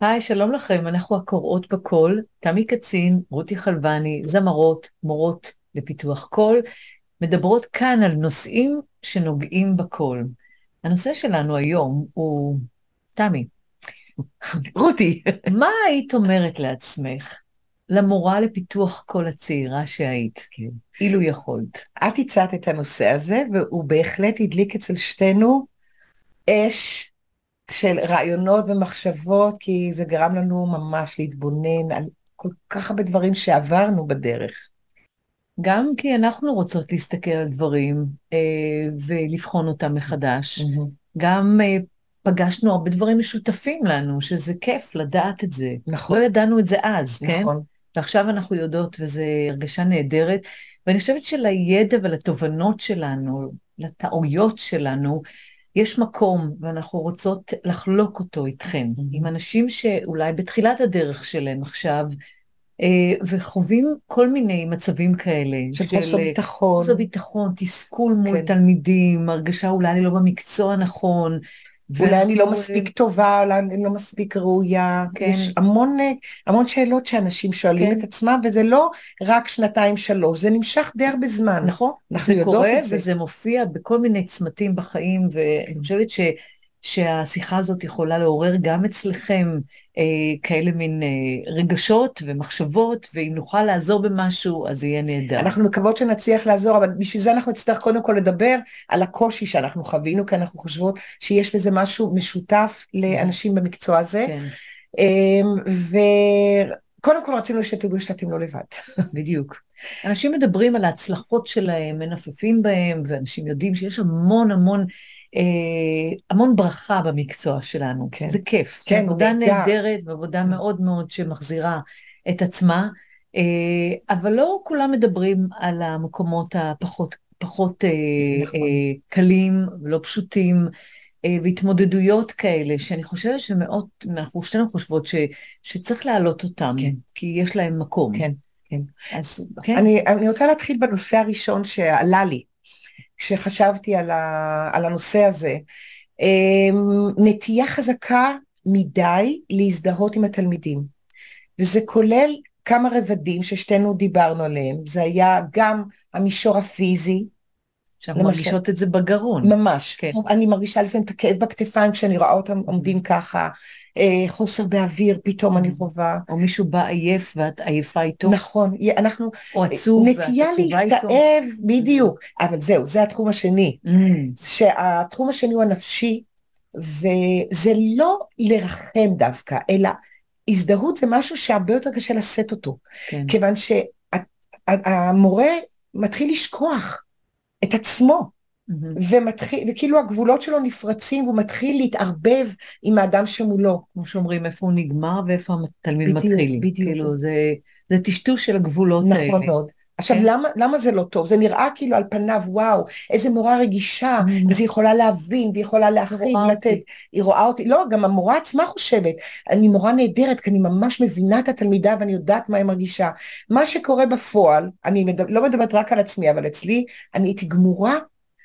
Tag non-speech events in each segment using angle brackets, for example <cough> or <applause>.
היי, שלום לכם, אנחנו הקוראות בקול, תמי קצין, רותי חלבני, זמרות, מורות לפיתוח קול, מדברות כאן על נושאים שנוגעים בקול. הנושא שלנו היום הוא, תמי, <laughs> רותי, מה היית אומרת לעצמך, למורה לפיתוח קול הצעירה שהיית, כן, אילו יכולת? את הצעת את הנושא הזה, והוא בהחלט הדליק אצל שתינו אש של רעיונות ומחשבות, כי זה גרם לנו ממש להתבונן על כל כך הרבה דברים שעברנו בדרך. גם כי אנחנו רוצות להסתכל על דברים אה, ולבחון אותם מחדש. Mm-hmm. גם אה, פגשנו הרבה דברים משותפים לנו, שזה כיף לדעת את זה. נכון. לא ידענו את זה אז, נכון. כן? נכון. ועכשיו אנחנו יודעות, וזו הרגשה נהדרת. ואני חושבת שלידע ולתובנות שלנו, לטעויות שלנו, יש מקום, ואנחנו רוצות לחלוק אותו איתכם, mm-hmm. עם אנשים שאולי בתחילת הדרך שלהם עכשיו, אה, וחווים כל מיני מצבים כאלה. של חוסר ביטחון. חוסר ביטחון, תסכול מול כן. תלמידים, הרגשה אולי אני לא במקצוע הנכון, אולי אני לא מספיק טובה, אולי אני לא מספיק ראויה. כן. יש המון, המון שאלות שאנשים שואלים כן. את עצמם, וזה לא רק שנתיים שלוש, זה נמשך די הרבה זמן. נכון, זה קורה וזה מופיע בכל מיני צמתים בחיים, ואני כן. חושבת ש... שהשיחה הזאת יכולה לעורר גם אצלכם אה, כאלה מין אה, רגשות ומחשבות, ואם נוכל לעזור במשהו, אז יהיה נהדר. אנחנו מקוות שנצליח לעזור, אבל בשביל זה אנחנו נצטרך קודם כל לדבר על הקושי שאנחנו חווינו, כי אנחנו חושבות שיש בזה משהו משותף לאנשים במקצוע הזה. כן. אה, וקודם כל רצינו שתדעו שאתם לא לבד. <laughs> בדיוק. אנשים מדברים על ההצלחות שלהם, מנפפים בהם, ואנשים יודעים שיש המון המון... אה, המון ברכה במקצוע שלנו, כן. זה כיף, כן, עבודה נהדרת ועבודה מאוד מאוד שמחזירה את עצמה, אה, אבל לא כולם מדברים על המקומות הפחות פחות אה, נכון. קלים ולא פשוטים. והתמודדויות כאלה, שאני חושבת שמאוד, אנחנו שתינו חושבות ש, שצריך להעלות אותם, כן. כי יש להם מקום. כן, כן. אז, כן. אני, אני רוצה להתחיל בנושא הראשון שעלה לי, כשחשבתי על, ה, על הנושא הזה, אמ, נטייה חזקה מדי להזדהות עם התלמידים. וזה כולל כמה רבדים ששתינו דיברנו עליהם. זה היה גם המישור הפיזי. שאנחנו מרגישות את זה בגרון. ממש. כן. אני מרגישה לפעמים את הכאב בכתפיים כשאני רואה אותם עומדים ככה. אה, חוסר באוויר פתאום אני חווה. או מישהו בא עייף ואת עייפה איתו. נכון, אנחנו... או עצוב ואת עצובה איתו. נטייה להתכאב, בדיוק. אבל זהו, זה התחום השני. Mm. שהתחום השני הוא הנפשי, וזה לא לרחם דווקא, אלא הזדהות זה משהו שהרבה יותר קשה לשאת אותו. כן. כיוון שהמורה מתחיל לשכוח את עצמו. ומתחיל, וכאילו הגבולות שלו נפרצים והוא מתחיל להתערבב עם האדם שמולו. כמו שאומרים, איפה הוא נגמר ואיפה התלמיד מתחיל. בדיוק. כאילו זה, זה טשטוש של הגבולות נכון האלה. נכון מאוד. עכשיו כן. למה, למה זה לא טוב? זה נראה כאילו על פניו וואו, איזה מורה רגישה, mm. אז היא יכולה להבין והיא יכולה להכין, לתת, היא רואה אותי, לא, גם המורה עצמה חושבת, אני מורה נהדרת כי אני ממש מבינה את התלמידה ואני יודעת מה היא מרגישה. מה שקורה בפועל, אני מדבר, לא מדברת רק על עצמי, אבל אצלי, אני הייתי גמורה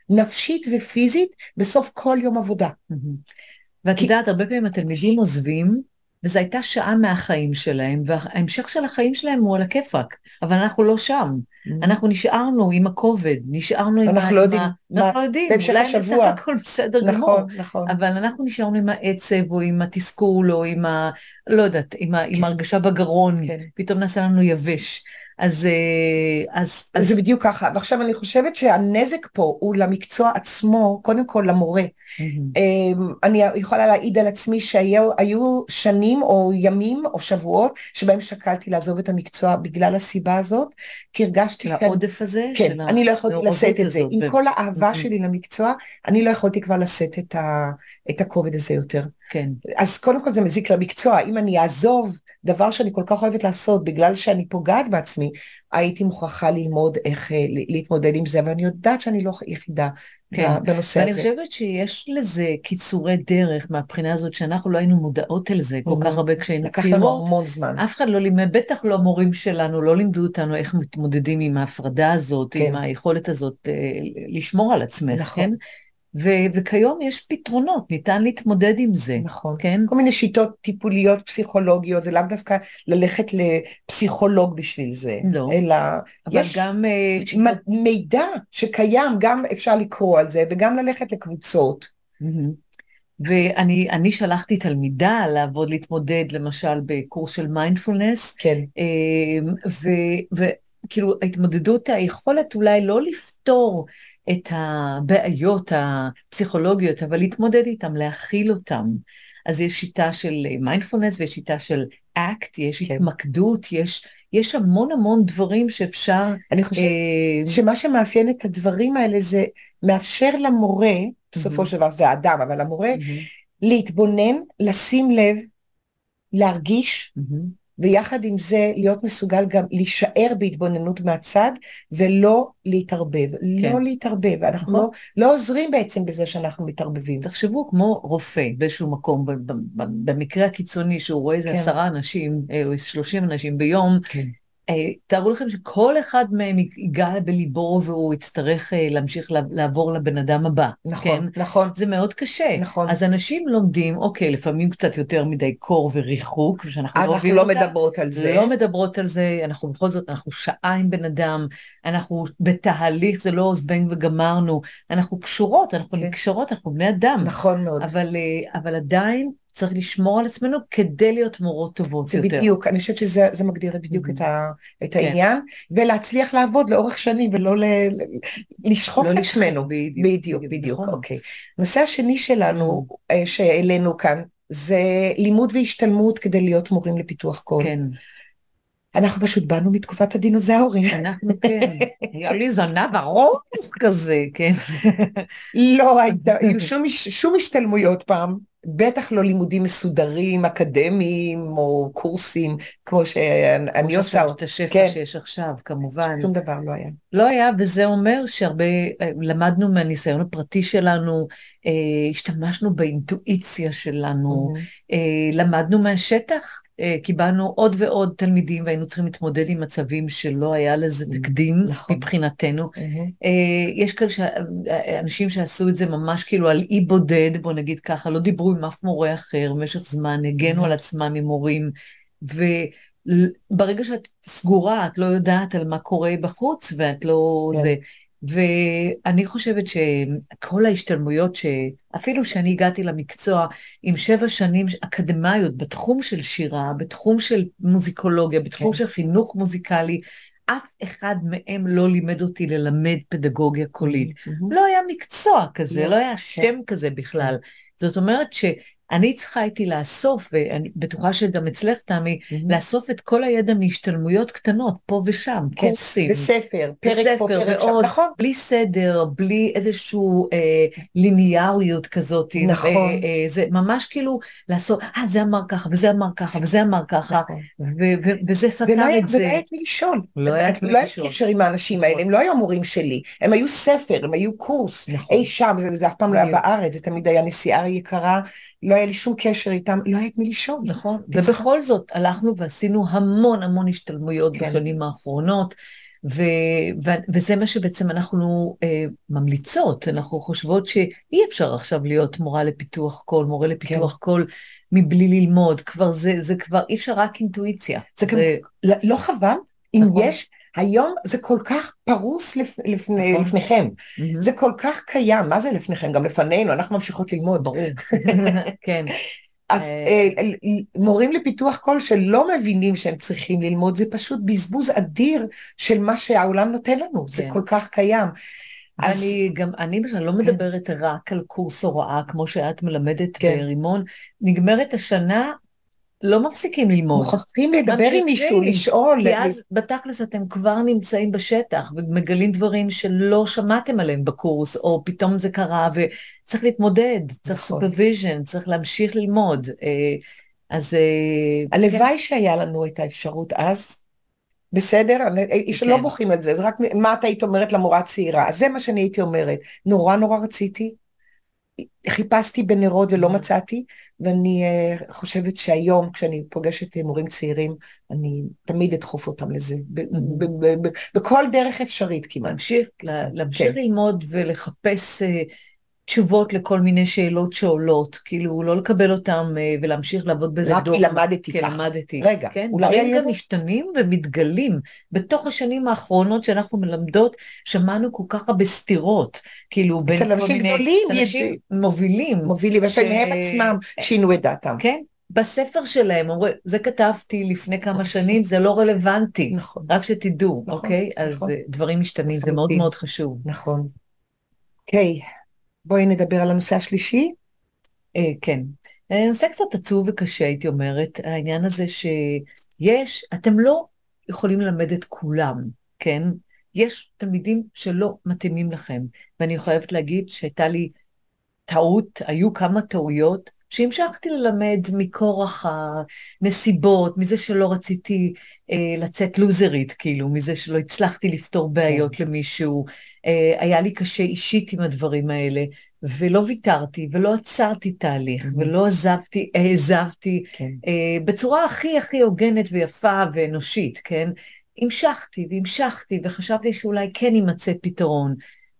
נפשית ופיזית בסוף כל יום עבודה. ואת יודעת, הרבה פעמים התלמידים עוזבים, וזו הייתה שעה מהחיים שלהם, וההמשך של החיים שלהם הוא על הכיפאק, אבל אנחנו לא שם. אנחנו נשארנו עם הכובד, נשארנו עם ה... אנחנו לא יודעים. אנחנו לא יודעים, בהמשך השבוע. אולי בסך הכל בסדר נכון, גמור. נכון, נכון. אבל אנחנו נשארנו עם העצב, או עם התסכול, או עם ה... לא יודעת, עם כן. ההרגשה בגרון, כן. פתאום נעשה לנו יבש. אז, אה, אז, אז זה בדיוק ככה, ועכשיו אני חושבת שהנזק פה הוא למקצוע עצמו, קודם כל למורה. Mm-hmm. אני יכולה להעיד על עצמי שהיו שנים או ימים או שבועות שבהם שקלתי לעזוב את המקצוע בגלל הסיבה הזאת, כי הרגשתי... העודף הזה? כן, אני לא יכולתי לשאת את זה. עם. כל האהבה. שלי למקצוע, אני לא יכולתי כבר לשאת את. את הכובד הזה יותר. כן. אז קודם כל זה מזיק למקצוע, אם אני אעזוב דבר שאני כל כך אוהבת לעשות בגלל שאני פוגעת בעצמי, הייתי מוכרחה ללמוד איך אה, להתמודד עם זה, ואני יודעת שאני לא יחידה כן. בנושא הזה. ואני חושבת שיש לזה קיצורי דרך מהבחינה הזאת שאנחנו לא היינו מודעות אל זה כל כך הרבה כשהיינו צעירות. לקח לנו המון זמן. אף אחד לא לימד, בטח לא המורים שלנו, לא לימדו אותנו איך מתמודדים עם ההפרדה הזאת, כן. עם היכולת הזאת אה, לשמור על עצמך, נכון. כן? ו- וכיום יש פתרונות, ניתן להתמודד עם זה. נכון. כן? כל מיני שיטות טיפוליות, פסיכולוגיות, זה לאו דווקא ללכת לפסיכולוג בשביל זה. לא. אלא אבל יש גם... אה, מ- מידע שקיים, גם אפשר לקרוא על זה, וגם ללכת לקבוצות. ואני אני שלחתי תלמידה לעבוד, להתמודד, למשל, בקורס של מיינדפולנס, כן. וכאילו ההתמודדות, היכולת אולי לא לפתור את הבעיות הפסיכולוגיות, אבל להתמודד איתן, להכיל אותן. אז יש שיטה של מיינדפולנס ויש שיטה של אקט, יש כן. התמקדות, יש, יש המון המון דברים שאפשר... אני חושבת אה, שמה שמאפיין את הדברים האלה זה מאפשר למורה, בסופו. של דבר זה האדם, אבל המורה, להתבונן, לשים לב, להרגיש. ויחד עם זה להיות מסוגל גם להישאר בהתבוננות מהצד ולא להתערבב. לא להתערבב, אנחנו נכון. לא, לא עוזרים בעצם בזה שאנחנו מתערבבים. תחשבו כמו רופא באיזשהו מקום, במקרה הקיצוני שהוא רואה איזה כן. עשרה אנשים, אה, או שלושים אנשים ביום, כן. אה, תארו לכם שכל אחד מהם ייגע בליבו והוא יצטרך אה, להמשיך לה- לעבור לבן אדם הבא. נכון, כן? נכון, זה מאוד קשה. נכון. אז אנשים לומדים, אוקיי, לפעמים קצת יותר מדי קור וריחוק, שאנחנו לא אנחנו לא אותה. מדברות על זה. לא מדברות על זה, אנחנו בכל זאת, אנחנו שעה עם בן אדם, אנחנו בתהליך, זה לא זבנג וגמרנו, אנחנו קשורות, אנחנו כן. נקשרות, אנחנו בני אדם. נכון מאוד. אבל, אה, אבל עדיין צריך לשמור על עצמנו כדי להיות מורות טובות זה יותר. בדיוק, אני חושבת שזה זה מגדיר בדיוק Mhm. את, ה, את כן. העניין, ולהצליח לעבוד לאורך שנים ולא ל, ל, לשחוק לא את עצמנו. בדיוק, בדיוק, בדיוק, בדיוק, נכון. אוקיי. הנושא השני שלנו, אה, שהעלינו כאן, זה לימוד והשתלמות כדי להיות מורים לפיתוח קול. כן, אנחנו פשוט באנו מתקופת הדינוזאורים. אנחנו כן. היה לי זנב ארוך כזה, כן. <laughs> לא היו שום השתלמויות פעם, בטח לא לימודים מסודרים, אקדמיים, או קורסים, כמו שאני עושה. כמו את השפע כן. שיש עכשיו, כמובן. שום דבר לא היה. לא היה, וזה אומר שהרבה, אה, למדנו מהניסיון הפרטי שלנו, אה, השתמשנו באינטואיציה שלנו, אה, למדנו מהשטח, קיבלנו עוד ועוד תלמידים והיינו צריכים להתמודד עם מצבים שלא היה לזה תקדים נכון. מבחינתנו. מהמם. אה, יש כאלה ש- אה, אנשים שעשו את זה ממש כאילו על אי בודד, בוא נגיד ככה, לא דיברו עם אף מורה אחר במשך זמן, הגנו על עצמם עם מורים, וברגע שאת סגורה, את לא יודעת על מה קורה בחוץ, ואת לא כן. זה. ואני חושבת שכל ההשתלמויות, שאפילו שאני הגעתי למקצוע עם שבע שנים אקדמיות בתחום של שירה, בתחום של מוזיקולוגיה, בתחום כן. של חינוך מוזיקלי, אף אחד מהם לא לימד אותי ללמד פדגוגיה קולית. מהמם. לא היה מקצוע כזה, לא. לא היה שם כזה בכלל. זאת אומרת שאני צריכה הייתי לאסוף, ואני בטוחה שגם אצלך, תמי, מהמם. לאסוף את כל הידע מהשתלמויות קטנות, פה ושם, כן, קורסים. בספר, פרק פה, בספר פרק שם, ועוד, נכון, בלי סדר, בלי איזושהי אה, ליניאריות כזאת. נכון. אה, אה, זה ממש כאילו לעשות, אה, זה אמר ככה, וזה אמר ככה, וזה אמר ככה, נכון. ו- ו- וזה ולא סתר היה את זה. ולא היה את מי לשאול. לא היה את מי לא היה לשאול. קשר עם האנשים האלה, הם לא היו המורים שלי, הם היו ספר, הם היו קורס, נכון. אי שם, זה זה אף פעם לא היה. בארץ, זה תמיד היה נסיעה יקרה, לא היה לי שום קשר איתם, לא היה את מי לשאול. נכון, ובכל זאת הלכנו ועשינו המון המון השתלמויות כן. בשנים האחרונות, ו- ו- וזה מה שבעצם אנחנו אה, ממליצות, אנחנו חושבות שאי אפשר עכשיו להיות מורה לפיתוח קול, מורה לפיתוח כן. קול מבלי ללמוד, כבר זה, זה כבר אי אפשר רק אינטואיציה. זה גם, לא לא חבל, אם נכון. יש, היום זה כל כך פרוס לפ, לפני, נכון. לפניכם, מהמם. זה כל כך קיים, מה זה לפניכם? גם לפנינו, אנחנו ממשיכות ללמוד. ברור, <laughs> כן, אז אה, אה, מורים לפיתוח קול שלא מבינים שהם צריכים ללמוד, זה פשוט בזבוז אדיר של מה שהעולם נותן לנו, זה כן. כל כך קיים. אז אני גם, אני בכלל לא מדברת רק על קורס הוראה, כמו שאת מלמדת כן. ברימון, נגמרת השנה, לא מפסיקים ללמוד. מוכרחים לדבר עם מישהו. לשאול. כי אז בתכלס אתם כבר נמצאים בשטח ומגלים דברים שלא שמעתם עליהם בקורס, או פתאום זה קרה וצריך להתמודד, צריך נכון. supervision, צריך להמשיך ללמוד. אה, אז אה, הלוואי שהיה לנו את האפשרות אז, בסדר? אני- שלא כן. בוכים על זה, זה רק מה את היית אומרת למורה הצעירה, אז זה מה שאני הייתי אומרת, נורא נורא רציתי, חיפשתי בנרות ולא מצאתי, ואני uh, חושבת שהיום כשאני פוגשת אה, מורים צעירים, אני תמיד אדחוף אותם לזה, ב- בכל דרך אפשרית כמעט. להמשיך, לה- להמשיך כן. ללמוד ולחפש אה, תשובות לכל מיני שאלות שעולות, כאילו לא לקבל אותם אה, ולהמשיך לעבוד בזה רק כי למדתי כן, ככה. למדתי. רגע, כן, אולי דברים היה גם משתנים ומתגלים. בתוך השנים האחרונות שאנחנו מלמדות, שמענו כל כך הרבה סתירות, כאילו בין אצל כל אנשים מיני... גדולים, אנשים יד- מובילים. מובילים, ש- והם עצמם שינו את דעתם. כן, בספר שלהם, אומרים, זה כתבתי לפני כמה שנים, זה לא רלוונטי. נכון, רק שתדעו, נכון, אוקיי? אז נכון. אה, דברים משתנים, זה מאוד לחלוטין. מאוד חשוב. נכון. אוקיי, בואי נדבר על הנושא השלישי. אה, כן. אה, נושא קצת עצוב וקשה, הייתי אומרת, העניין הזה שיש, אתם לא יכולים ללמד את כולם, כן? יש תלמידים שלא מתאימים לכם, ואני חייבת להגיד שהייתה לי טעות, היו כמה טעויות, שהמשכתי ללמד מכורח הנסיבות, מזה שלא רציתי אה, לצאת לוזרית, כאילו, מזה שלא הצלחתי לפתור בעיות למישהו, אה, היה לי קשה אישית עם הדברים האלה, ולא ויתרתי, ולא עצרתי תהליך, Mhm. ולא עזבתי, העזבתי, כן. אה, בצורה הכי הכי הוגנת ויפה ואנושית, כן? המשכתי והמשכתי וחשבתי שאולי כן יימצא פתרון,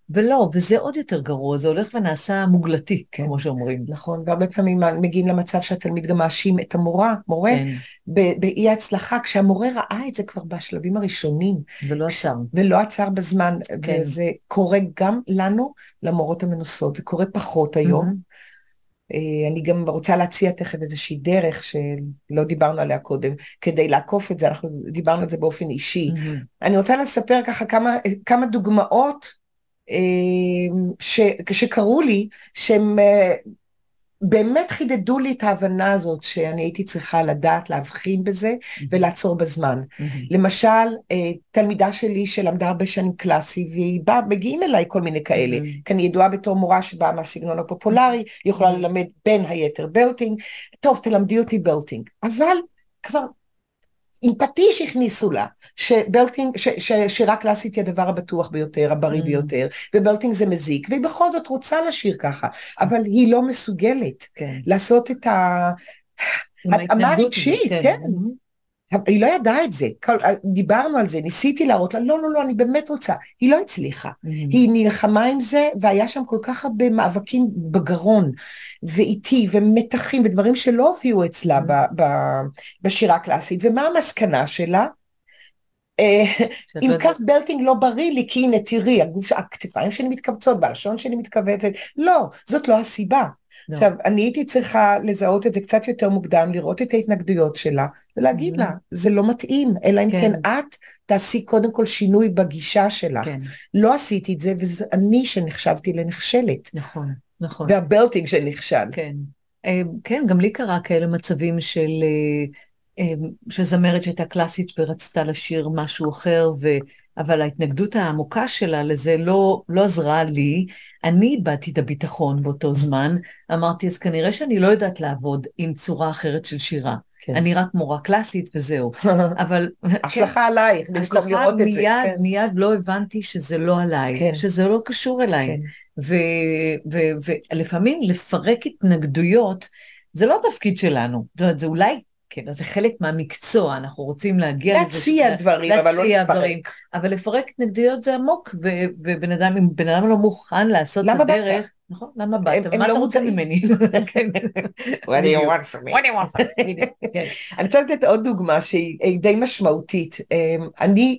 ולא, וזה עוד יותר גרוע, זה הולך ונעשה מוגלתי, כן. כמו שאומרים. נכון, והרבה פעמים מגיעים למצב שהתלמיד גם מאשים את המורה, מורה, כן, באי הצלחה, כשהמורה ראה את זה כבר בשלבים הראשונים, ולא עצר. ולא עצר בזמן, כן. וזה קורה גם לנו, למורות המנוסות, זה קורה פחות היום. אה, אני גם רוצה להציע תכף איזושהי דרך שלא דיברנו עליה קודם, כדי לעקוף את זה, אנחנו דיברנו על זה באופן אישי. מהמם. אני רוצה לספר ככה כמה, כמה דוגמאות ש, שקרו לי, שהם אה, באמת חידדו לי את ההבנה הזאת שאני הייתי צריכה לדעת להבחין בזה ולעצור בזמן. למשל, אה, תלמידה שלי שלמדה הרבה שנים קלאסי, והיא באה, מגיעים אליי כל מיני כאלה. כי אני ידועה בתור מורה שבאה מהסגנון הפופולרי, היא יכולה. ללמד בין היתר בלטינג, טוב, תלמדי אותי בלטינג, אבל כבר עם פטיש הכניסו לה, שבלטינג, ש, ש, שירה קלאסית היא הדבר הבטוח ביותר, הבריא Mm. ביותר, ובלטינג זה מזיק, והיא בכל זאת רוצה לשיר ככה, אבל היא לא מסוגלת כן. לעשות את ה... התאמה רגשית, הזאת, כן. היא לא ידעה את זה, דיברנו על זה, ניסיתי להראות לה, לא, לא, לא, אני באמת רוצה. היא לא הצליחה. מהמם. היא נלחמה עם זה, והיה שם כל כך הרבה מאבקים בגרון, ואיטי, ומתחים, ודברים שלא הופיעו אצלה ב, ב, בשירה הקלאסית. ומה המסקנה שלה? אה, אם כך בלטינג לא בריא לי, כי הנה תראי, הגוף, הכתפיים שלי מתכווצות, והלשון שלי מתכווצת. לא, זאת לא הסיבה. לא. עכשיו, אני הייתי צריכה לזהות את זה קצת יותר מוקדם, לראות את ההתנגדויות שלה, ולהגיד Mhm. לה, זה לא מתאים, אלא אם כן. כן את תעשי קודם כל שינוי בגישה שלך. כן, לא עשיתי את זה, וזה אני שנחשבתי לנכשלת, נכון, נכון. והבלטינג שנכשל. כן. אה, כן, גם לי קרה כאלה מצבים של, אה, אה, של זמרת שהייתה קלאסית ורצתה לשיר משהו אחר, ו... אבל ההתנגדות העמוקה שלה לזה לא, לא עזרה לי. אני איבדתי את הביטחון באותו זמן. אמרתי, אז כנראה שאני לא יודעת לעבוד עם צורה אחרת של שירה. כן. אני רק מורה קלאסית וזהו. <laughs> אבל... השלכה עלייך, במקום השלכה לראות את זה. מיד, כן. מיד לא הבנתי שזה לא עליי, כן. שזה לא קשור אליי. כן. ולפעמים לפרק התנגדויות, זה לא התפקיד שלנו. זאת אומרת, זה אולי, כן, זה חלק מהמקצוע, אנחנו רוצים להגיע לזה. להציע דברים, אבל לא להציע לפרק. דברים. אבל לפרק התנגדויות זה עמוק, ובן אדם, אם בן אדם לא מוכן לעשות את באת? הדרך, נכון, למה באת? מה לא אתה רוצה. ממני? <laughs> <laughs> What do you בדיוק. want from me? What do you want from me? <laughs> אני רוצה לתת עוד דוגמה שהיא היא די משמעותית. אמ, אני,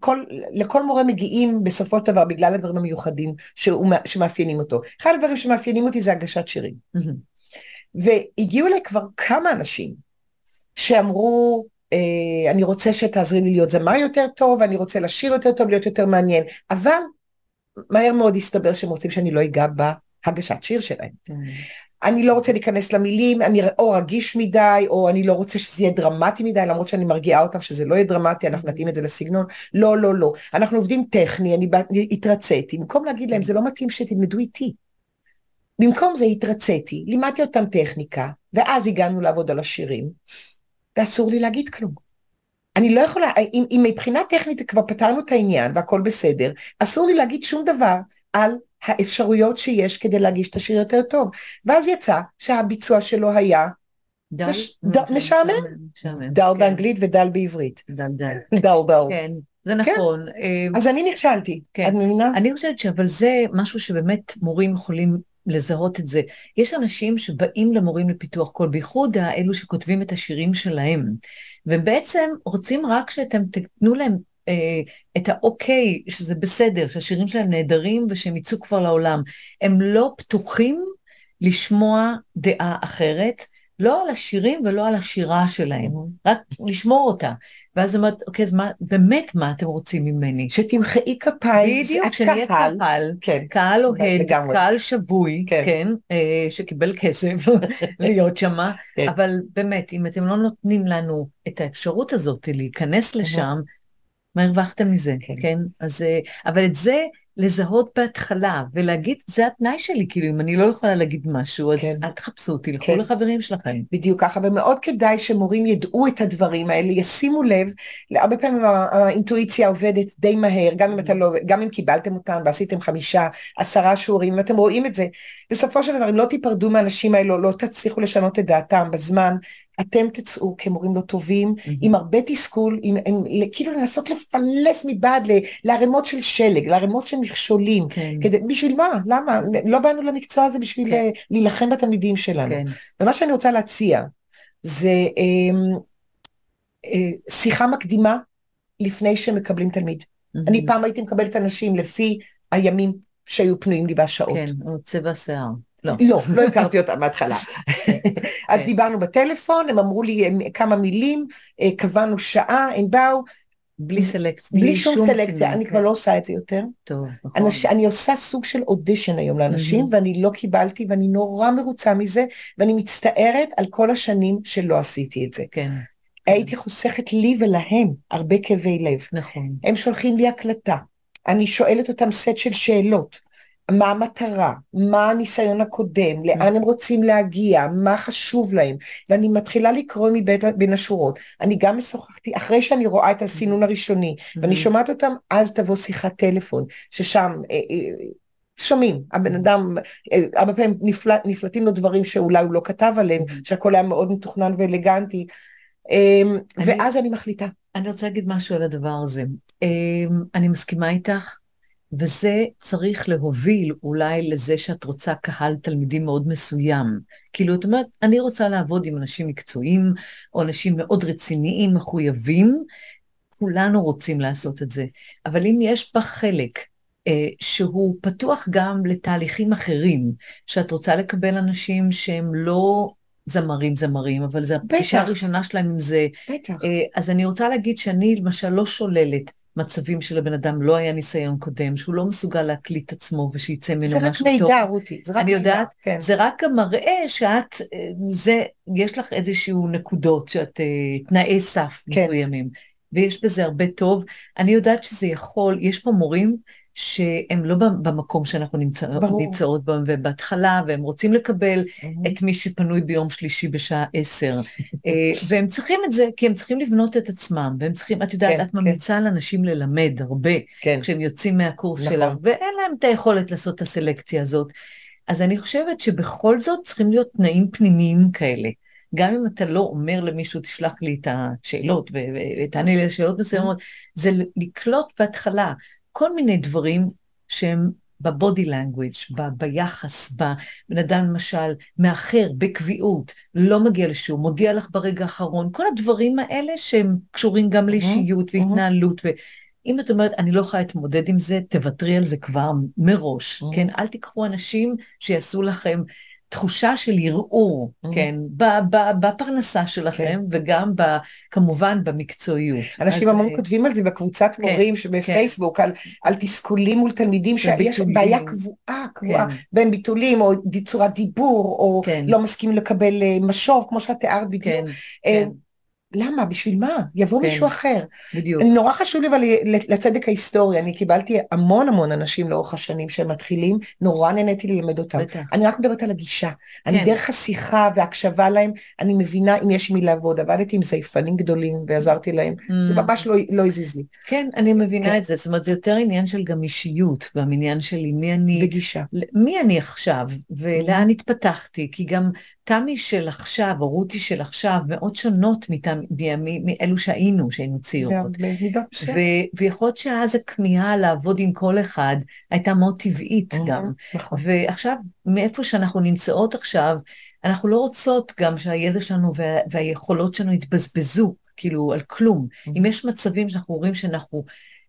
כל, לכל מורה מגיעים בסופו של דבר בגלל הדברים המיוחדים שהוא, שמאפיינים אותו. אחד הדברים שמאפיינים אותי זה הגשת שירים. והגיעו אליי כבר כמה אנשים שאמרו, אה, אני רוצה שתעזרי לי להיות זמר יותר טוב, אני רוצה לשיר יותר טוב, להיות יותר מעניין, אבל מהר מאוד הסתבר שהם רוצים שאני לא אגע בהגשת שיר שלהם. אני לא רוצה להיכנס למילים, אני או רגיש מדי, או אני לא רוצה שזה יהיה דרמטי מדי, למרות שאני מרגיעה אותם שזה לא יהיה דרמטי, אנחנו נתאים את זה לסגנון. לא, לא, לא. אנחנו עובדים טכני, אני התרציתי. במקום להגיד להם, זה לא מתאים שתלמדו איתי. במקום זה התרציתי, לימדתי אותם טכניקה, ואז הגענו לעבוד על השירים, ואסור לי להגיד כלום. אני לא יכולה, אם, אם מבחינה טכנית כבר פתרנו את העניין והכל בסדר, אסור לי להגיד שום דבר על האפשרויות שיש כדי להגיש את השיר יותר טוב. ואז יצא שהביצוע שלו היה דל? מש- ד- משעמם. דל כן. באנגלית ודל בעברית. דל דל. דל דל. כן. זה כן. נכון. כן. אז אני נכשלתי, כן. את מבינה? אני חושבת שאבל זה משהו שבאמת מורים יכולים לזהות את זה. יש אנשים שבאים למורים לפיתוח קול, בייחוד האלו שכותבים את השירים שלהם, ובעצם רוצים רק שאתם תתנו להם אה, את האוקיי, שזה בסדר, שהשירים שלהם נהדרים ושהם יצאו כבר לעולם. הם לא פתוחים לשמוע דעה אחרת, לא על השירים ולא על השירה שלהם, רק לשמור אותה. ואז אומרת, אוקיי, אז מה, באמת מה אתם רוצים ממני? שתמחאי כפיים, בדיוק, שנהיה קהל, קהל, כן, קהל אוהד, קהל שבוי, כן, כן אה, שקיבל כסף <laughs> להיות שמה, כן. אבל באמת, אם אתם לא נותנים לנו את האפשרות הזאת להיכנס לשם, מה הרווחתם מזה, כן? כן? אז, אה, אבל את זה לזהות בהתחלה ולהגיד, זה התנאי שלי, כאילו, אם אני לא יכולה להגיד משהו, אז כן. אל תחפשו אותי, לכו כן. לחברים שלכם. בדיוק ככה, ומאוד כדאי שמורים ידעו את הדברים האלה, ישימו לב, הרבה פעמים האינטואיציה עובדת די מהר, גם אם אתה לא, גם אם קיבלתם אותם ועשיתם חמישה, עשרה שיעורים, ואתם רואים את זה, בסופו של דבר, אם לא תיפרדו מהאנשים האלו, לא תצליחו לשנות את דעתם בזמן, אתם תצאו כמורים לא טובים, mm-hmm. עם הרבה תסכול, עם, עם, כאילו לנסות לפלס מבעד לערימות של שלג, לערימות של מכשולים. כן. כדי, בשביל מה? למה? לא באנו למקצוע הזה בשביל כן. להילחם בתלמידים שלנו. כן. ומה שאני רוצה להציע זה אה, אה, שיחה מקדימה לפני שמקבלים תלמיד. Mm-hmm. אני פעם הייתי מקבלת אנשים לפי הימים שהיו פנויים לי והשעות. כן, או צבע השיער. לא. לא, לא הכרתי אותם מההתחלה. <laughs> אז. דיברנו בטלפון, הם אמרו לי כמה מילים, אה, קבענו שעה, הם באו. בלי סלקציה, בלי שום סלקציה, אני כבר כן. לא עושה את זה יותר. טוב, נכון. אני עושה סוג של אודישן היום לאנשים, ואני לא קיבלתי, ואני נורא מרוצה מזה, ואני מצטערת על כל השנים שלא עשיתי את זה. כן. הייתי חוסכת לי ולהם הרבה כאבי לב. נכון. הם שולחים לי הקלטה, אני שואלת אותם סט של שאלות. מה המטרה, מה הניסיון הקודם, לאן הם רוצים להגיע, מה חשוב להם, ואני מתחילה לקרוא מבית, בין השורות. אני גם משוחחתי, אחרי שאני רואה את הסינון הראשוני, ואני שומעת אותם, אז תבוא שיחת טלפון, ששם... אה, אה, שומעים, הבן אדם, אה, הרבה פעמים נפלט, נפלטים לו דברים שאולי הוא לא כתב עליהם, שהכל היה מאוד מתוכנן ואלגנטי, אמ, ואז אני מחליטה. אני רוצה להגיד משהו על הדבר הזה. אמ, אני מסכימה איתך, וזה צריך להוביל אולי לזה שאת רוצה קהל תלמידים מאוד מסוים. כאילו, את אומרת, אני רוצה לעבוד עם אנשים מקצועיים, או אנשים מאוד רציניים, מחויבים, כולנו רוצים לעשות את זה. אבל אם יש בה חלק אה, שהוא פתוח גם לתהליכים אחרים, שאת רוצה לקבל אנשים שהם לא זמרים זמרים, אבל זו הפגישה הראשונה שלהם עם זה. בטח. אה, אז אני רוצה להגיד שאני למשל לא שוללת מצבים שלבן אדם לא היה ניסיון קודם, שהוא לא מסוגל להקליט עצמו ושיצא ממנו משהו טוב. זה רק מידע, רותי, זה רק אני מידע. יודעת, כן. זה רק מראה שאת, זה, יש לך איזשהו נקודות, שאת, אה, תנאי סף כן. מסוימים, ויש בזה הרבה טוב. אני יודעת שזה יכול, יש פה מורים שהם לא במקום שאנחנו נמצא, נמצאות בו, ובהתחלה, והם רוצים לקבל mm-hmm. את מי שפנוי ביום שלישי בשעה עשר. <laughs> אה, והם צריכים את זה, כי הם צריכים לבנות את עצמם, והם צריכים, את יודעת, כן, את כן. ממליצה כן. לאנשים ללמד הרבה, כן. כשהם יוצאים מהקורס נכון. שלהם, ואין להם את היכולת לעשות את הסלקציה הזאת. אז אני חושבת שבכל זאת צריכים להיות תנאים פנימיים כאלה. גם אם אתה לא אומר למישהו, תשלח לי את השאלות ותענה לי לשאלות מסוימות, זה לקלוט בהתחלה. כל מיני דברים שהם בבודי לנגוויג', ב- ביחס, בן אדם למשל מאחר בקביעות, לא מגיע לשיעור, מודיע לך ברגע האחרון, כל הדברים האלה שהם קשורים גם לאישיות והתנהלות. ואם את אומרת, אני לא יכולה להתמודד עם זה, תוותרי על זה כבר מראש, כן? אל תיקחו אנשים שיעשו לכם תחושה של ערעור, mm-hmm. כן, בפרנסה שלכם, כן. וגם ב, כמובן במקצועיות. אנשים המון אז... כותבים על זה בקבוצת כן, מורים שבפייסבוק, כן. על, על תסכולים מול תלמידים, שיש בעיה קבועה, קבועה, כן. בין ביטולים, או צורת דיבור, או כן. לא מסכים לקבל אה, משוב, כמו שאת תיארת בדיוק. כן, אה, כן. למה? בשביל מה? יבוא כן, מישהו אחר. בדיוק. נורא חשוב לי אבל לצדק ההיסטורי, אני קיבלתי המון המון אנשים לאורך השנים שהם מתחילים, נורא נהניתי ללמד אותם. בטח. אני רק מדברת על הגישה. כן. אני דרך השיחה והקשבה להם, אני מבינה אם יש מי לעבוד. עבדתי עם זייפנים גדולים ועזרתי להם, mm. זה ממש לא, לא הזיז לי. כן, אני מבינה כן. את זה. זאת אומרת, זה יותר עניין של גם אישיות, והעניין שלי, מי אני... וגישה. מי אני עכשיו, ולאן. התפתחתי, כי גם תמי של עכשיו, או רותי של עכשיו, מאוד שונות מתמי מאלו שהיינו, שהיינו צעירות. ויכול להיות שאז הכמיהה לעבוד עם כל אחד הייתה מאוד טבעית גם. נכון. ועכשיו, מאיפה שאנחנו נמצאות עכשיו, אנחנו לא רוצות גם שהידע שלנו והיכולות שלנו יתבזבזו, כאילו, על כלום. אם יש מצבים שאנחנו רואים שאנחנו...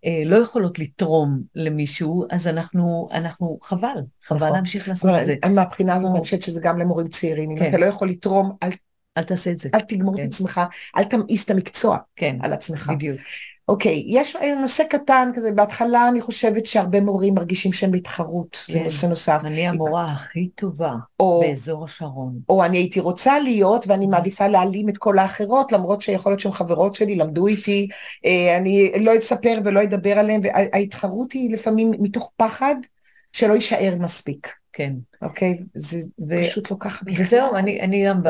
אה, לא יכולות לתרום למישהו, אז אנחנו, אנחנו חבל, חבל נכון. להמשיך לעשות את זה. מהבחינה הזאת, אני חושבת שזה גם למורים צעירים. אם כן. אתה לא יכול לתרום, אל אל תעשה את זה. אל תגמור כן. את עצמך, אל תמאיס את המקצוע כן, על עצמך. בדיוק. אוקיי, יש נושא קטן כזה, בהתחלה אני חושבת שהרבה מורים מרגישים שהם בהתחרות, כן. זה נושא נוסף. אני המורה הכי טובה או, באזור השרון. או אני הייתי רוצה להיות ואני מעדיפה להעלים את כל האחרות, למרות שיכול להיות שהן חברות שלי, למדו איתי, אה, אני לא אספר ולא אדבר עליהן, וההתחרות היא לפעמים מתוך פחד שלא יישאר מספיק. כן. אוקיי? זה ו... פשוט לא ככה בכלל. וזהו, אני, אני גם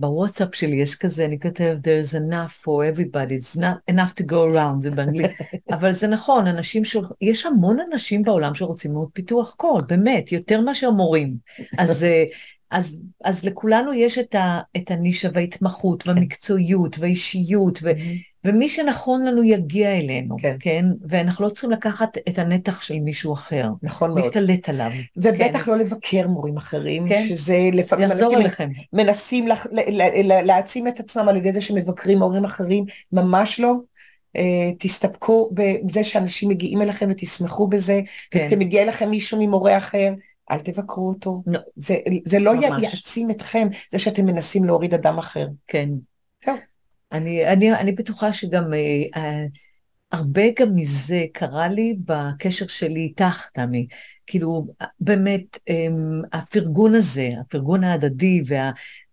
בוואטסאפ שלי, יש כזה, אני כותב, there's enough for everybody, it's not enough to go around, זה באנגלית. <laughs> אבל זה נכון, אנשים ש... יש המון אנשים בעולם שרוצים מאוד פיתוח קוד, באמת, יותר מאשר מורים. אז... אה, אז, אז לכולנו יש את, ה, את הנישה וההתמחות והמקצועיות והאישיות, ו, mm-hmm. ומי שנכון לנו יגיע אלינו, כן. כן? ואנחנו לא צריכים לקחת את הנתח של מישהו אחר. נכון מאוד. להתעלת עליו. ובטח כן. לא לבקר מורים אחרים, כן. שזה לפעמים... יחזור אליכם. מנסים לה, לה, לה, להעצים את עצמם על ידי זה שמבקרים מורים אחרים, ממש לא. Uh, תסתפקו בזה שאנשים מגיעים אליכם ותשמחו בזה, כן. וכשמגיע אליכם מישהו ממורה אחר, אל תבקרו אותו. No. זה, זה לא ממש. יעצים אתכם, זה שאתם מנסים להוריד אדם אחר. כן. טוב. אני, אני, אני בטוחה שגם אה, הרבה גם מזה קרה לי בקשר שלי איתך, תמי. כאילו, באמת, אה, הפרגון הזה, הפרגון ההדדי,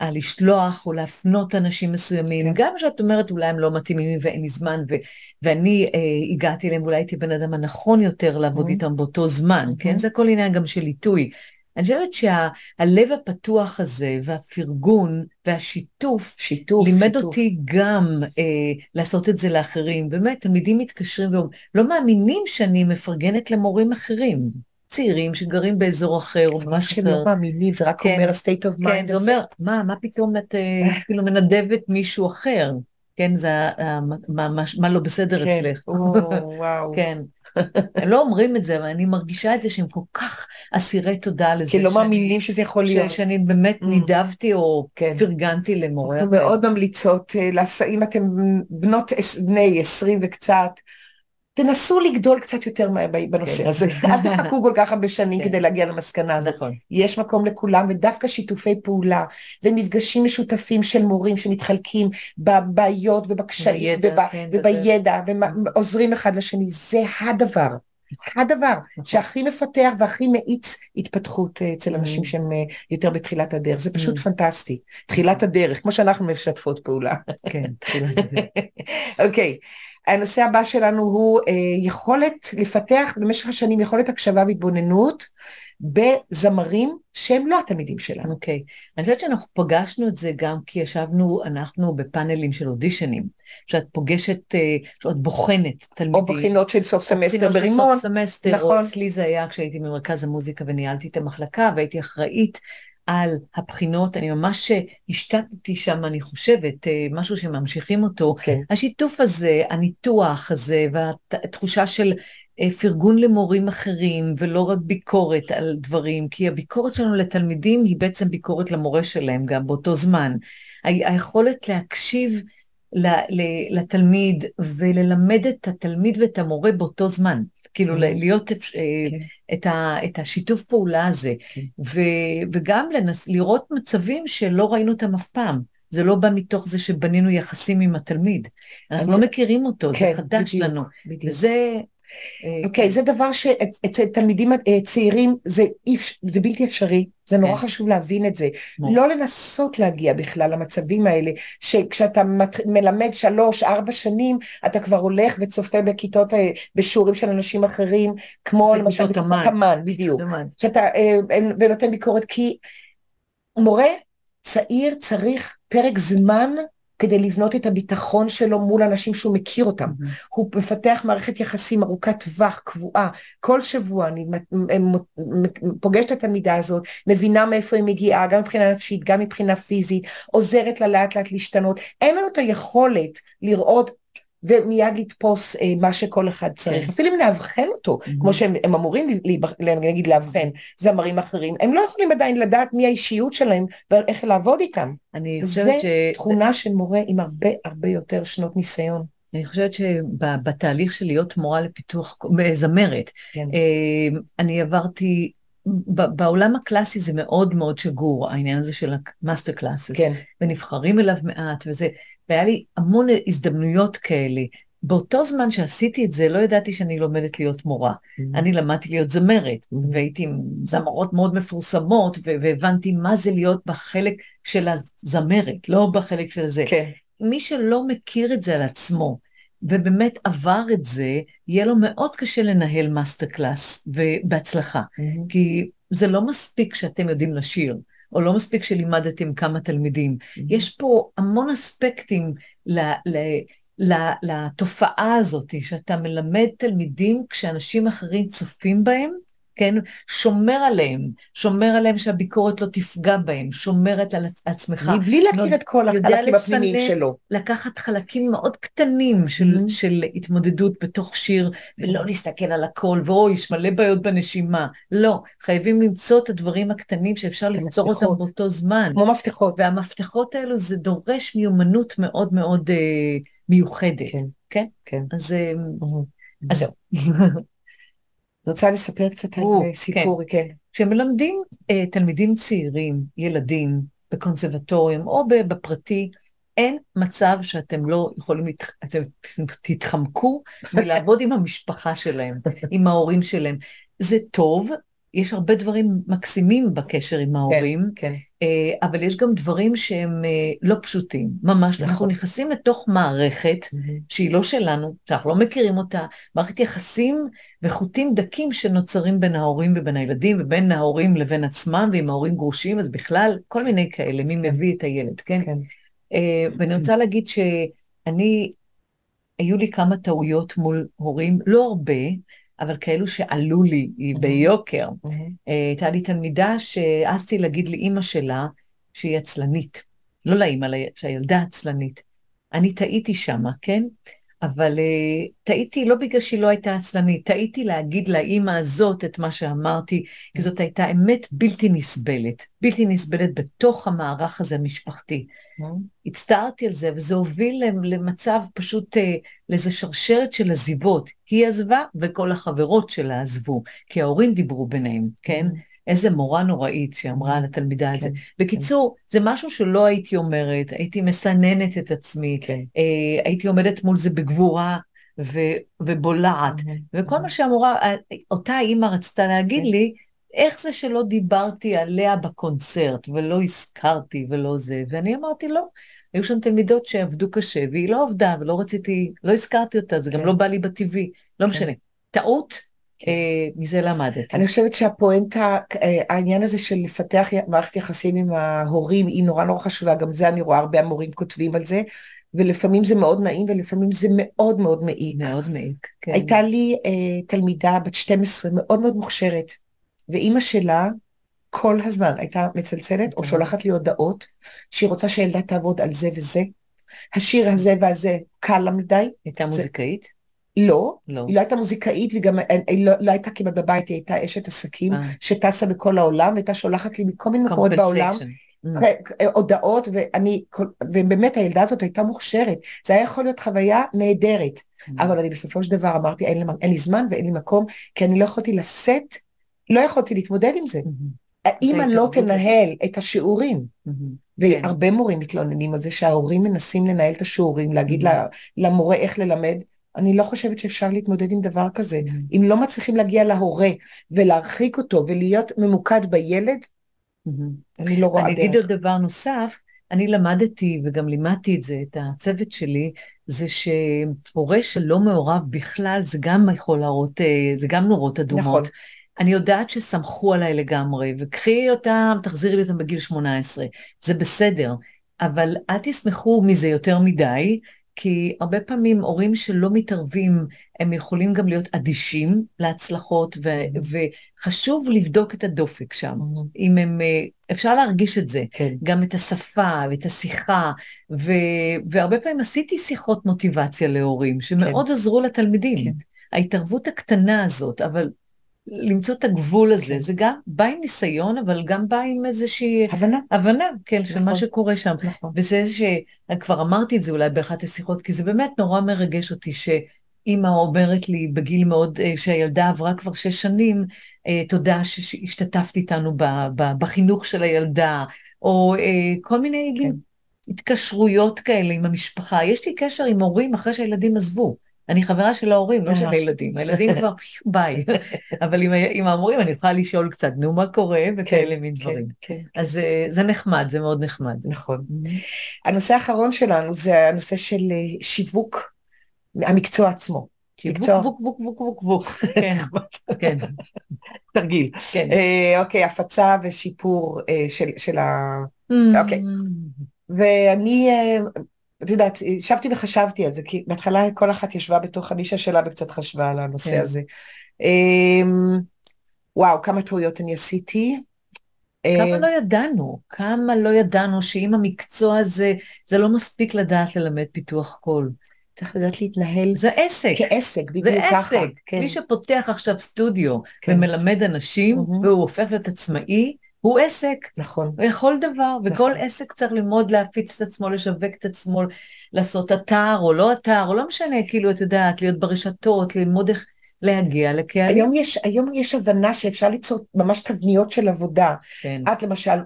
והלשלוח או להפנות אנשים מסוימים, כן. גם כשאת אומרת אולי הם לא מתאימים ואין לי זמן, ו, ואני אה, הגעתי אליהם, אולי הייתי בן אדם הנכון יותר לעבוד mm-hmm. איתם באותו זמן, mm-hmm. כן? זה הכל עניין גם של עיתוי. אני חושבת שהלב שה, הפתוח הזה והפרגון והשיתוף, שיתוף, לימד שיתוף. אותי גם אה, לעשות את זה לאחרים. באמת, תלמידים מתקשרים ולא מאמינים שאני מפרגנת למורים אחרים. צעירים שגרים באזור אחר או ממש אחר. לא מאמינים, זה רק כן, אומר ה-state of mind. כן, זה אומר, מה, מה פתאום את אה, <laughs> כאילו מנדבת מישהו אחר? כן, זה מה, מה, מה לא בסדר כן. אצלך. או, <laughs> וואו. כן. הם לא אומרים את זה, אבל אני מרגישה את זה שהם כל כך אסירי תודה לזה. כי לא מאמינים שזה יכול להיות. שאני באמת mm. נידבתי או כן. פרגנתי למורה. אנחנו מאוד ממליצות, אה, אם אתם בנות בני עשרים וקצת, תנסו לגדול קצת יותר בנושא כן. הזה, <laughs> אל תחכו כל כך הרבה שנים כן. כדי להגיע למסקנה הזאת. נכון. יש מקום לכולם, ודווקא שיתופי פעולה ומפגשים משותפים של מורים שמתחלקים בבעיות ובקשיים כן, ובידע ועוזרים אחד לשני, זה הדבר. הדבר נכון. שהכי מפתח והכי מאיץ התפתחות אה, אצל אנשים mm. שהם אה, יותר בתחילת הדרך, זה פשוט mm. פנטסטי. תחילת הדרך, כמו שאנחנו משתפות פעולה. כן, תחילת הדרך. <laughs> אוקיי. הנושא הבא שלנו הוא אה, יכולת לפתח במשך השנים יכולת הקשבה והתבוננות בזמרים שהם לא התלמידים שלנו. אוקיי. אוקיי. אני חושבת שאנחנו פגשנו את זה גם כי ישבנו אנחנו בפאנלים של אודישנים, שאת פוגשת, אה, שאת בוחנת תלמידים. או בחינות של סוף סמסטר ברימון. או בחינות של סוף סמסטר, נכון. או אצלי זה היה כשהייתי במרכז המוזיקה וניהלתי את המחלקה והייתי אחראית על הבחינות, אני ממש השתתתי שם, אני חושבת, אה, משהו שממשיכים אותו. כן. השיתוף הזה, הניתוח הזה, והתחושה של אה, פרגון למורים אחרים, ולא רק ביקורת על דברים, כי הביקורת שלנו לתלמידים היא בעצם ביקורת למורה שלהם גם באותו זמן. היכולת להקשיב לתלמיד וללמד את התלמיד ואת המורה באותו זמן. כאילו mm-hmm. להיות אה, כן. את, ה, את השיתוף פעולה הזה, כן. ו, וגם לנס, לראות מצבים שלא ראינו אותם אף פעם. זה לא בא מתוך זה שבנינו יחסים עם התלמיד. אנחנו לא מכירים אותו, כן, זה חדש בדיוק, לנו. וזה אוקיי, okay, כן. זה דבר שאצל תלמידים אה, צעירים זה, זה בלתי אפשרי, זה נורא כן. חשוב להבין את זה. לא לנסות להגיע בכלל למצבים האלה, שכשאתה מלמד שלוש, ארבע שנים, אתה כבר הולך וצופה בכיתות, אה, בשיעורים של אנשים אחרים, כמו למשל, תמן, בדיוק. שאתה, ונותן ביקורת, כי מורה צעיר צריך פרק זמן כדי לבנות את הביטחון שלו מול אנשים שהוא מכיר אותם. Mm-hmm. הוא מפתח מערכת יחסים ארוכת טווח, קבועה. כל שבוע אני פוגשת את התלמידה הזאת, מבינה מאיפה היא מגיעה, גם מבחינה נפשית, גם מבחינה פיזית, עוזרת לה לאט לאט להשתנות. אין לנו את היכולת לראות ומיד לתפוס אה, מה שכל אחד צריך. כן. אפילו אם נאבחן אותו, mm-hmm. כמו שהם אמורים, נגיד, לאבחן זמרים אחרים, הם לא יכולים עדיין לדעת מי האישיות שלהם ואיך לעבוד איתם. אני חושבת ש... זו תכונה של מורה עם הרבה הרבה יותר שנות ניסיון. אני חושבת שבתהליך של להיות מורה לפיתוח, זמרת, כן. אה, אני עברתי בעולם הקלאסי זה מאוד מאוד שגור, העניין הזה של ה master classes, כן. ונבחרים אליו מעט וזה, והיה לי המון הזדמנויות כאלה. באותו זמן שעשיתי את זה, לא ידעתי שאני לומדת להיות מורה. Mm-hmm. אני למדתי להיות זמרת, mm-hmm. והייתי עם זמרות מאוד מפורסמות, והבנתי מה זה להיות בחלק של הזמרת, לא בחלק של זה. כן. מי שלא מכיר את זה על עצמו, ובאמת עבר את זה, יהיה לו מאוד קשה לנהל master class, ובהצלחה. Mm-hmm. כי זה לא מספיק שאתם יודעים לשיר. או לא מספיק שלימדתם כמה תלמידים. Mm-hmm. יש פה המון אספקטים ל, ל, ל, לתופעה הזאת, שאתה מלמד תלמידים כשאנשים אחרים צופים בהם, כן? שומר עליהם, שומר עליהם שהביקורת לא תפגע בהם, שומרת על עצמך. מבלי להכיר את כל החלקים הפנימיים שלו. לקחת חלקים מאוד קטנים של, mm-hmm. של התמודדות בתוך שיר, ולא להסתכל על הכל, ואוי, יש מלא בעיות בנשימה. לא, חייבים למצוא את הדברים הקטנים שאפשר ליצור אותם באותו זמן. כמו מפתחות. והמפתחות האלו, זה דורש מיומנות מאוד מאוד אה, מיוחדת. כן, כן. כן. אז, אה, mm-hmm. אז זהו. <laughs> רוצה לספר קצת על אה, סיפור, כן. כן. כשמלמדים uh, תלמידים צעירים, ילדים, בקונסרבטוריום או בפרטי, אין מצב שאתם לא יכולים, אתם תתחמקו מלעבוד עם המשפחה שלהם, <laughs> עם ההורים שלהם. זה טוב, יש הרבה דברים מקסימים בקשר עם ההורים, כן, כן. אבל יש גם דברים שהם אה, לא פשוטים, ממש. נכון. אנחנו נכנסים לתוך מערכת mm-hmm. שהיא לא שלנו, שאנחנו לא מכירים אותה, מערכת יחסים וחוטים דקים שנוצרים בין ההורים ובין הילדים, ובין ההורים לבין עצמם, ואם ההורים גרושים, אז בכלל, כל מיני כאלה, מי כן. מביא את הילד, כן? כן. אה, ואני רוצה להגיד שאני, היו לי כמה טעויות מול הורים, לא הרבה, אבל כאלו שעלו לי ביוקר. הייתה לי תלמידה שהעזתי להגיד לאימא שלה שהיא עצלנית. לא לאימא, שהילדה עצלנית. אני טעיתי שמה, כן? אבל uh, טעיתי לא בגלל שהיא לא הייתה עצלנית, טעיתי להגיד לאימא הזאת את מה שאמרתי, כי זאת הייתה אמת בלתי נסבלת, בלתי נסבלת בתוך המערך הזה המשפחתי. הצטערתי על זה, וזה הוביל למצב פשוט, uh, לאיזה שרשרת של עזיבות. היא עזבה וכל החברות שלה עזבו, כי ההורים דיברו ביניהם, כן? איזה מורה נוראית שאמרה לתלמידה את זה. כן, בקיצור, כן. זה משהו שלא הייתי אומרת, הייתי מסננת את עצמי, כן. אה, הייתי עומדת מול זה בגבורה ו, ובולעת. וכל מה שהמורה, אותה אימא רצתה להגיד לי, איך זה שלא דיברתי עליה בקונצרט, ולא הזכרתי ולא זה, ואני אמרתי לא. היו שם תלמידות שעבדו קשה, והיא לא עבדה, ולא רציתי, לא הזכרתי אותה, זה גם לא בא לי בטבעי, לא משנה. טעות, כן. אה, מזה למדתי. אני חושבת שהפואנטה, אה, העניין הזה של לפתח מערכת יחסים עם ההורים היא נורא נורא חשובה, גם זה אני רואה הרבה המורים כותבים על זה, ולפעמים זה מאוד נעים ולפעמים זה מאוד מאוד מעיק. מאוד מעיק, כן. הייתה לי אה, תלמידה בת 12 מאוד מאוד מוכשרת, ואימא שלה כל הזמן הייתה מצלצלת או שולחת לי הודעות שהיא רוצה שהילדה תעבוד על זה וזה. השיר הזה והזה קל לה מדי. הייתה מוזיקאית? לא, לא, היא לא הייתה מוזיקאית והיא אה, היא לא, לא הייתה כמעט בבית, היא הייתה אשת עסקים אה. שטסה בכל העולם והייתה שולחת לי מכל מיני מקומות בעולם. Mm. אה, הודעות ואני ובאמת הילדה הזאת הייתה מוכשרת זה היה יכול להיות חוויה נהדרת mm. אבל אני בסופו של דבר אמרתי אין לי, אין לי זמן ואין לי מקום כי אני לא יכולתי לשאת לא יכולתי להתמודד עם זה mm-hmm. האמא לא תנהל את השיעורים mm-hmm. והרבה מורים מתלוננים על זה שההורים מנסים לנהל את השיעורים להגיד mm-hmm. למורה איך ללמד אני לא חושבת שאפשר להתמודד עם דבר כזה. Mm-hmm. אם לא מצליחים להגיע להורה ולהרחיק אותו ולהיות ממוקד בילד, mm-hmm. אני לא רואה דרך. אני אגיד עוד דבר נוסף, אני למדתי וגם לימדתי את זה, את הצוות שלי, זה שהורה שלא מעורב בכלל, זה גם יכול להראות, אה, זה גם נורות אדומות. נכון. אני יודעת שסמכו עליי לגמרי, וקחי אותם, תחזירי לי אותם בגיל 18, זה בסדר. אבל אל תשמחו מזה יותר מדי, כי הרבה פעמים הורים שלא מתערבים, הם יכולים גם להיות אדישים להצלחות, ו- mm-hmm. וחשוב לבדוק את הדופק שם. Mm-hmm. אם הם, אה, אפשר להרגיש את זה, כן. גם את השפה ואת השיחה, ו- והרבה פעמים עשיתי שיחות מוטיבציה להורים, שמאוד כן. עזרו לתלמידים. כן. ההתערבות הקטנה הזאת, אבל למצוא את הגבול הזה, כן. זה גם בא עם ניסיון, אבל גם בא עם איזושהי... הבנה. הבנה, כן, נכון. של מה שקורה שם. נכון. וזה שכבר אמרתי את זה אולי באחת השיחות, כי זה באמת נורא מרגש אותי שאימא אומרת לי בגיל מאוד, אה, שהילדה עברה כבר שש שנים, אה, תודה שהשתתפת איתנו בחינוך של הילדה, או אה, כל מיני כן. התקשרויות כאלה עם המשפחה. יש לי קשר עם הורים אחרי שהילדים עזבו. אני חברה של ההורים, לא של הילדים. הילדים כבר <laughs> ביי. אבל עם ההורים אני יכולה לשאול קצת, נו, מה קורה, וכאלה כן, מין כן, דברים. כן, אז אה, זה נחמד, זה מאוד נחמד. נכון. הנושא האחרון שלנו זה הנושא של אה, שיווק המקצוע עצמו. שיווק, ווק, ווק, ווק, ווק, ווק. כן, <laughs> כן. תרגיל. כן. אה, אוקיי, הפצה ושיפור של ה... אוקיי. ואני את יודעת, ישבתי וחשבתי על זה, כי בהתחלה כל אחת ישבה בתוך הנישה שלה וקצת חשבה על הנושא כן. הזה. אמ, וואו, כמה טעויות אני עשיתי. כמה אמ, לא ידענו, כמה לא ידענו שאם המקצוע הזה, זה לא מספיק לדעת ללמד פיתוח קול. צריך לדעת להתנהל. זה עסק. כעסק, בדיוק ככה. זה עסק. כן. מי שפותח עכשיו סטודיו כן. ומלמד אנשים, mm-hmm. והוא הופך להיות עצמאי, הוא עסק. נכון. לכל דבר, וכל נכון. עסק צריך ללמוד להפיץ את עצמו, לשווק את עצמו, לעשות אתר או לא אתר, או לא משנה, כאילו, את יודעת, להיות ברשתות, ללמוד איך... להגיע לקהלים. היום יש, היום יש הבנה שאפשר ליצור ממש תבניות של עבודה. כן. את למשל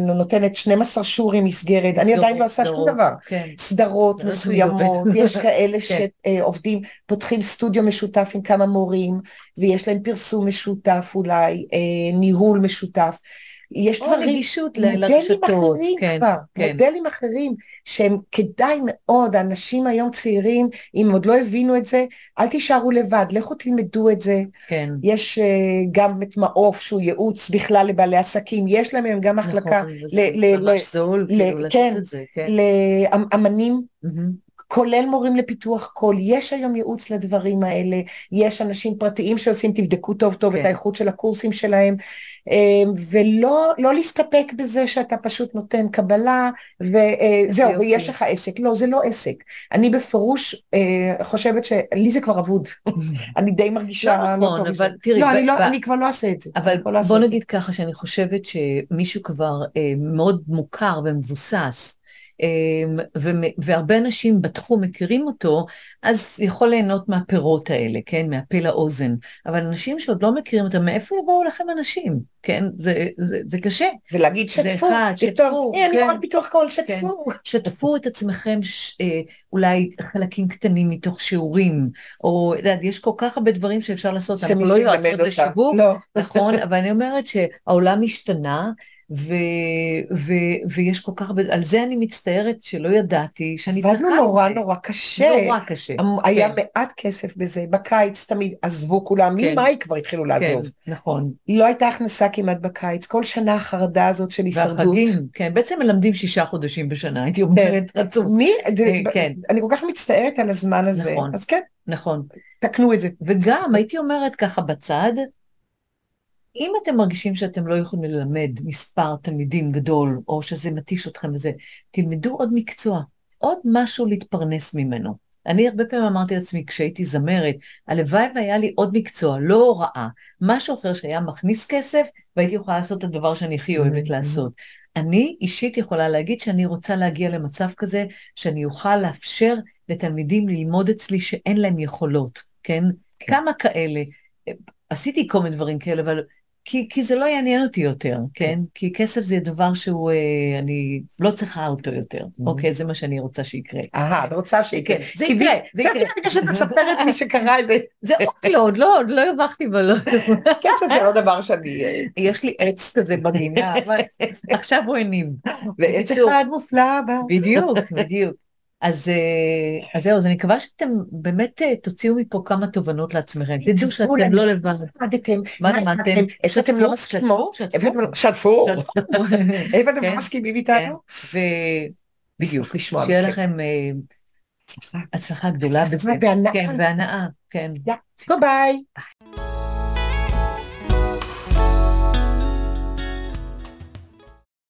נותנת 12 שורים מסגרת, אני עדיין לא עושה שום דבר. כן. סדרות מסוימות, יש כאלה <laughs> כן. שעובדים, פותחים סטודיו משותף עם כמה מורים, ויש להם פרסום משותף אולי, אה, ניהול משותף. יש דברים, נגישות לרשתות, אחרים כן, כבר, כן. מודלים אחרים שהם כדאי מאוד, אנשים היום צעירים, אם עוד לא הבינו את זה, אל תישארו לבד, לכו תלמדו את זה. כן. יש uh, גם את מעוף שהוא ייעוץ בכלל לבעלי עסקים, יש להם גם מחלקה, נכון, ל, ממש זול, כאילו, לעשות כן, את זה, כן. לאמנים. Mm-hmm. כולל מורים לפיתוח קול, יש היום ייעוץ לדברים האלה, יש אנשים פרטיים שעושים, תבדקו טוב טוב כן. את האיכות של הקורסים שלהם, אמ, ולא לא להסתפק בזה שאתה פשוט נותן קבלה וזהו, אה, ויש לך עסק. לא, זה לא עסק. אני בפירוש אה, חושבת שלי זה כבר אבוד. <laughs> אני די מרגישה... לא נכון, לא אבל תראי... לא, אני, לא, אני כבר לא אעשה את זה. אבל לא בוא נגיד ככה, שאני חושבת שמישהו כבר אה, מאוד מוכר ומבוסס, והרבה אנשים בתחום מכירים אותו, אז יכול ליהנות מהפירות האלה, כן? מהפה לאוזן. אבל אנשים שעוד לא מכירים אותם, מאיפה יבואו לכם אנשים? כן? זה, זה, זה קשה. זה להגיד שתפו. זה אחד, שתפו. אה, כן. אני רואה פיתוח קול, שתפו. כן. שתפו את עצמכם ש, אה, אולי חלקים קטנים מתוך שיעורים, או, יש כל כך הרבה דברים שאפשר לעשות, אנחנו לא יועצות לשיווק, לא. נכון? אבל אני אומרת שהעולם השתנה, ו, ו, ויש כל כך הרבה, על זה אני מצטערת שלא ידעתי, שאני צריכה. עבדנו נורא נורא קשה. נורא קשה. היה כן. מעט כסף בזה, בקיץ תמיד עזבו כולם, כן. ממאי כבר התחילו לעזוב. כן, נכון. לא הייתה הכנסה כמעט בקיץ, כל שנה החרדה הזאת של הישרדות. והחגים, כן, בעצם מלמדים שישה חודשים בשנה, הייתי אומרת, כן. רצוף. מי, אה, כן. אני כל כך מצטערת על הזמן הזה, נכון, אז כן. נכון. תקנו את זה. וגם, הייתי אומרת ככה בצד, אם אתם מרגישים שאתם לא יכולים ללמד מספר תלמידים גדול, או שזה מתיש אתכם וזה, תלמדו עוד מקצוע, עוד משהו להתפרנס ממנו. אני הרבה פעמים אמרתי לעצמי, כשהייתי זמרת, הלוואי והיה לי עוד מקצוע, לא הוראה, משהו אחר שהיה מכניס כסף, והייתי יכולה לעשות את הדבר שאני הכי אוהבת mm-hmm. לעשות. אני אישית יכולה להגיד שאני רוצה להגיע למצב כזה, שאני אוכל לאפשר לתלמידים ללמוד אצלי שאין להם יכולות, כן? כן. כמה כאלה? עשיתי כל מיני דברים כאלה, אבל כי, כי זה לא יעניין אותי יותר, כן? כן? כי כסף זה דבר שהוא, אה, אני לא צריכה אותו יותר, mm-hmm. אוקיי? זה מה שאני רוצה שיקרה. אהה, את רוצה שיקרה. כן, זה יקרה, זה יקרה. רגע שאת מספרת לי שקרה את זה. <laughs> זה עוד לא, לא, לא הרווחתי בלוטו. <laughs> כסף זה לא דבר שאני... אה, יש לי עץ כזה בגינה, אבל עכשיו הוא אינים. ועץ אחד מופלא בה. בדיוק, בדיוק. אז, אה, אז זהו, אז אני מקווה שאתם באמת אה, תוציאו מפה כמה תובנות לעצמכם. תדעו שאתם לא לבד. למדתם, מה למדתם? איפה אתם לא מסכימים? שתפו. <laughs> אתם לא כן. מסכימים איתנו? כן. בדיוק, לשמוע. שיהיה לכם הצלחה גדולה. בהנאה. כן, בהנאה, כן. ביי.